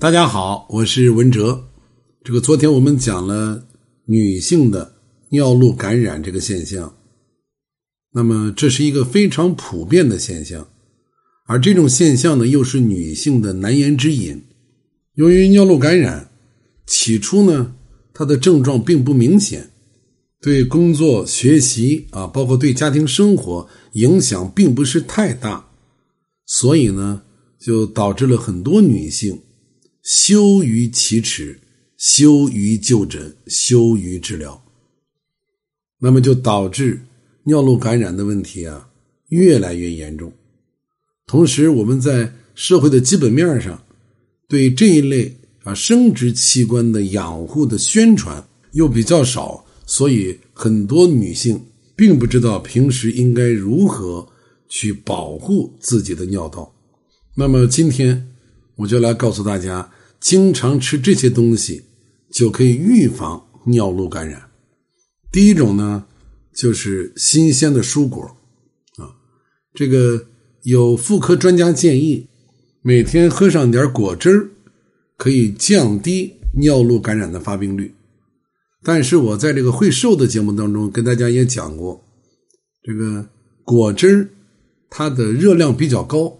大家好，我是文哲。这个昨天我们讲了女性的尿路感染这个现象，那么这是一个非常普遍的现象，而这种现象呢，又是女性的难言之隐。由于尿路感染，起初呢，它的症状并不明显，对工作、学习啊，包括对家庭生活影响并不是太大，所以呢，就导致了很多女性。羞于启齿，羞于就诊，羞于治疗，那么就导致尿路感染的问题啊越来越严重。同时，我们在社会的基本面上对这一类啊生殖器官的养护的宣传又比较少，所以很多女性并不知道平时应该如何去保护自己的尿道。那么今天。我就来告诉大家，经常吃这些东西就可以预防尿路感染。第一种呢，就是新鲜的蔬果啊，这个有妇科专家建议，每天喝上点果汁儿，可以降低尿路感染的发病率。但是我在这个会瘦的节目当中跟大家也讲过，这个果汁儿它的热量比较高，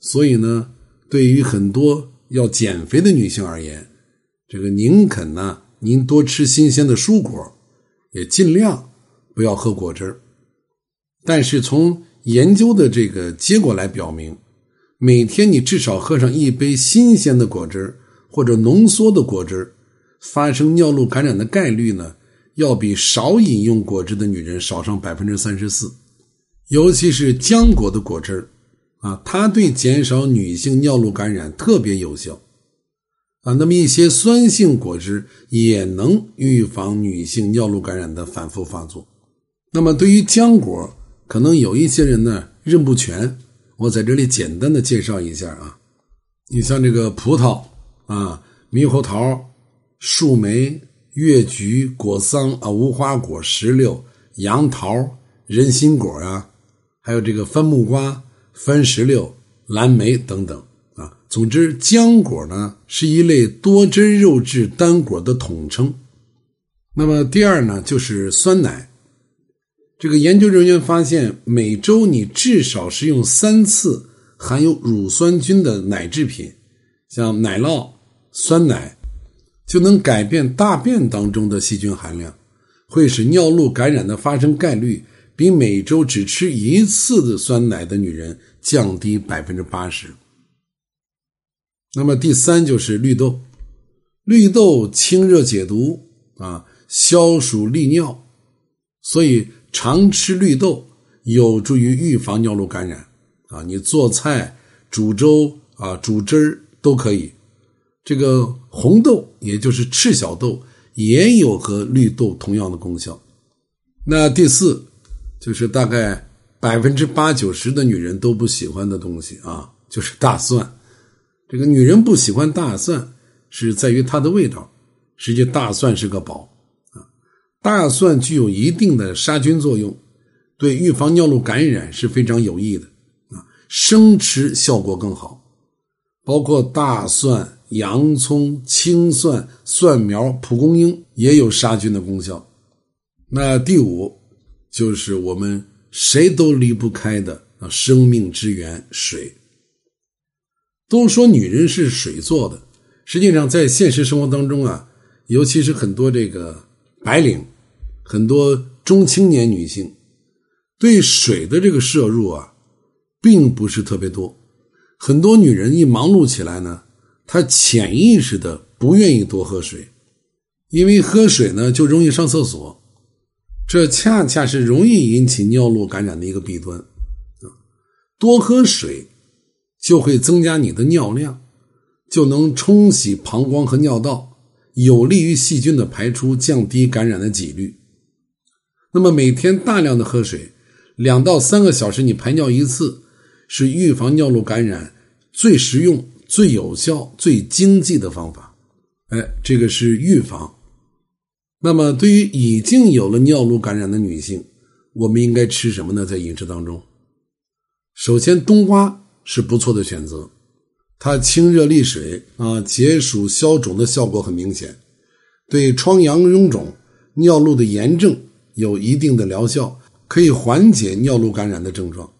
所以呢。对于很多要减肥的女性而言，这个宁肯呢，您多吃新鲜的蔬果，也尽量不要喝果汁但是从研究的这个结果来表明，每天你至少喝上一杯新鲜的果汁或者浓缩的果汁发生尿路感染的概率呢，要比少饮用果汁的女人少上百分之三十四，尤其是浆果的果汁啊，它对减少女性尿路感染特别有效，啊，那么一些酸性果汁也能预防女性尿路感染的反复发作。那么对于浆果，可能有一些人呢认不全，我在这里简单的介绍一下啊。你像这个葡萄啊、猕猴桃、树莓、月菊、果桑啊、无花果、石榴、杨桃、人心果啊，还有这个番木瓜。番石榴、蓝莓等等啊，总之，浆果呢是一类多汁肉质单果的统称。那么第二呢，就是酸奶。这个研究人员发现，每周你至少食用三次含有乳酸菌的奶制品，像奶酪、酸奶，就能改变大便当中的细菌含量，会使尿路感染的发生概率。比每周只吃一次的酸奶的女人降低百分之八十。那么第三就是绿豆，绿豆清热解毒啊，消暑利尿，所以常吃绿豆有助于预防尿路感染啊。你做菜、煮粥啊、煮汁儿都可以。这个红豆，也就是赤小豆，也有和绿豆同样的功效。那第四。就是大概百分之八九十的女人都不喜欢的东西啊，就是大蒜。这个女人不喜欢大蒜，是在于它的味道。实际大蒜是个宝啊，大蒜具有一定的杀菌作用，对预防尿路感染是非常有益的啊。生吃效果更好，包括大蒜、洋葱、青蒜、蒜苗、蒲公英也有杀菌的功效。那第五。就是我们谁都离不开的啊，生命之源水。都说女人是水做的，实际上在现实生活当中啊，尤其是很多这个白领，很多中青年女性，对水的这个摄入啊，并不是特别多。很多女人一忙碌起来呢，她潜意识的不愿意多喝水，因为喝水呢就容易上厕所。这恰恰是容易引起尿路感染的一个弊端啊！多喝水就会增加你的尿量，就能冲洗膀胱和尿道，有利于细菌的排出，降低感染的几率。那么每天大量的喝水，两到三个小时你排尿一次，是预防尿路感染最实用、最有效、最经济的方法。哎，这个是预防。那么，对于已经有了尿路感染的女性，我们应该吃什么呢？在饮食当中，首先冬瓜是不错的选择，它清热利水啊，解暑消肿的效果很明显，对疮疡臃肿、尿路的炎症有一定的疗效，可以缓解尿路感染的症状。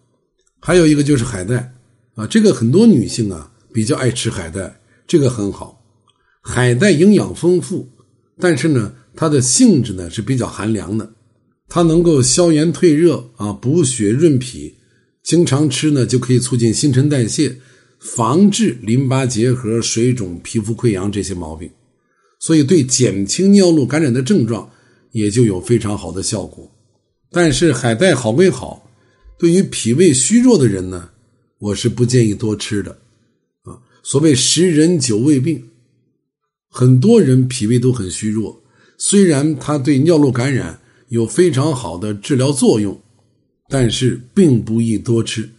还有一个就是海带啊，这个很多女性啊比较爱吃海带，这个很好。海带营养丰富，但是呢，它的性质呢是比较寒凉的，它能够消炎退热啊，补血润脾，经常吃呢就可以促进新陈代谢。防治淋巴结核、水肿、皮肤溃疡这些毛病，所以对减轻尿路感染的症状也就有非常好的效果。但是海带好归好，对于脾胃虚弱的人呢，我是不建议多吃的。啊，所谓十人九胃病，很多人脾胃都很虚弱，虽然它对尿路感染有非常好的治疗作用，但是并不宜多吃。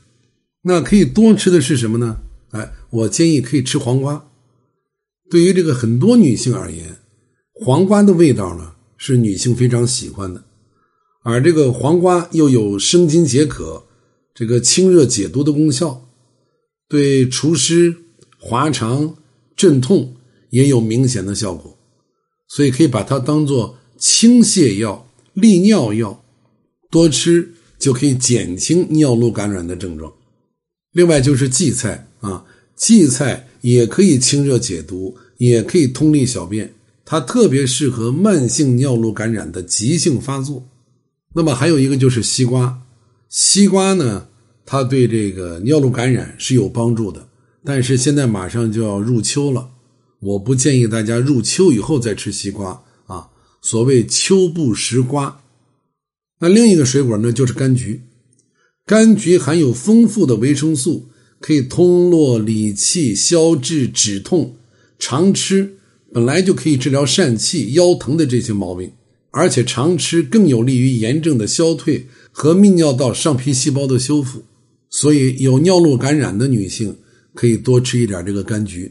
那可以多吃的是什么呢？哎，我建议可以吃黄瓜。对于这个很多女性而言，黄瓜的味道呢是女性非常喜欢的，而这个黄瓜又有生津解渴、这个清热解毒的功效，对除湿、滑肠、镇痛也有明显的效果，所以可以把它当做清泻药、利尿药，多吃就可以减轻尿路感染的症状。另外就是荠菜。啊，荠菜也可以清热解毒，也可以通利小便，它特别适合慢性尿路感染的急性发作。那么还有一个就是西瓜，西瓜呢，它对这个尿路感染是有帮助的。但是现在马上就要入秋了，我不建议大家入秋以后再吃西瓜啊。所谓秋不食瓜。那另一个水果呢，就是柑橘，柑橘含有丰富的维生素。可以通络理气、消滞止痛，常吃本来就可以治疗疝气、腰疼的这些毛病，而且常吃更有利于炎症的消退和泌尿道上皮细胞的修复。所以有尿路感染的女性可以多吃一点这个柑橘。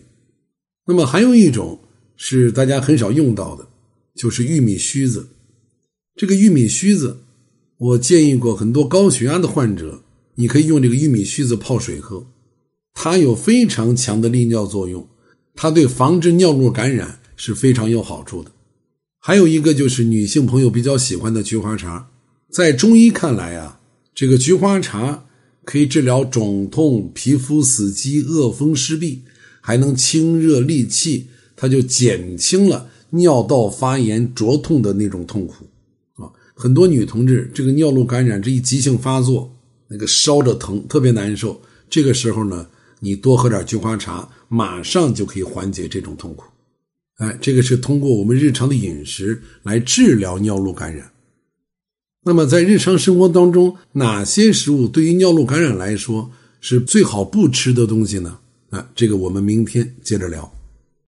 那么还有一种是大家很少用到的，就是玉米须子。这个玉米须子，我建议过很多高血压的患者，你可以用这个玉米须子泡水喝。它有非常强的利尿作用，它对防治尿路感染是非常有好处的。还有一个就是女性朋友比较喜欢的菊花茶，在中医看来啊，这个菊花茶可以治疗肿痛、皮肤死肌、恶风湿痹，还能清热利气，它就减轻了尿道发炎灼痛的那种痛苦啊。很多女同志这个尿路感染这一急性发作，那个烧着疼，特别难受，这个时候呢。你多喝点菊花茶，马上就可以缓解这种痛苦。哎，这个是通过我们日常的饮食来治疗尿路感染。那么在日常生活当中，哪些食物对于尿路感染来说是最好不吃的东西呢？啊，这个我们明天接着聊。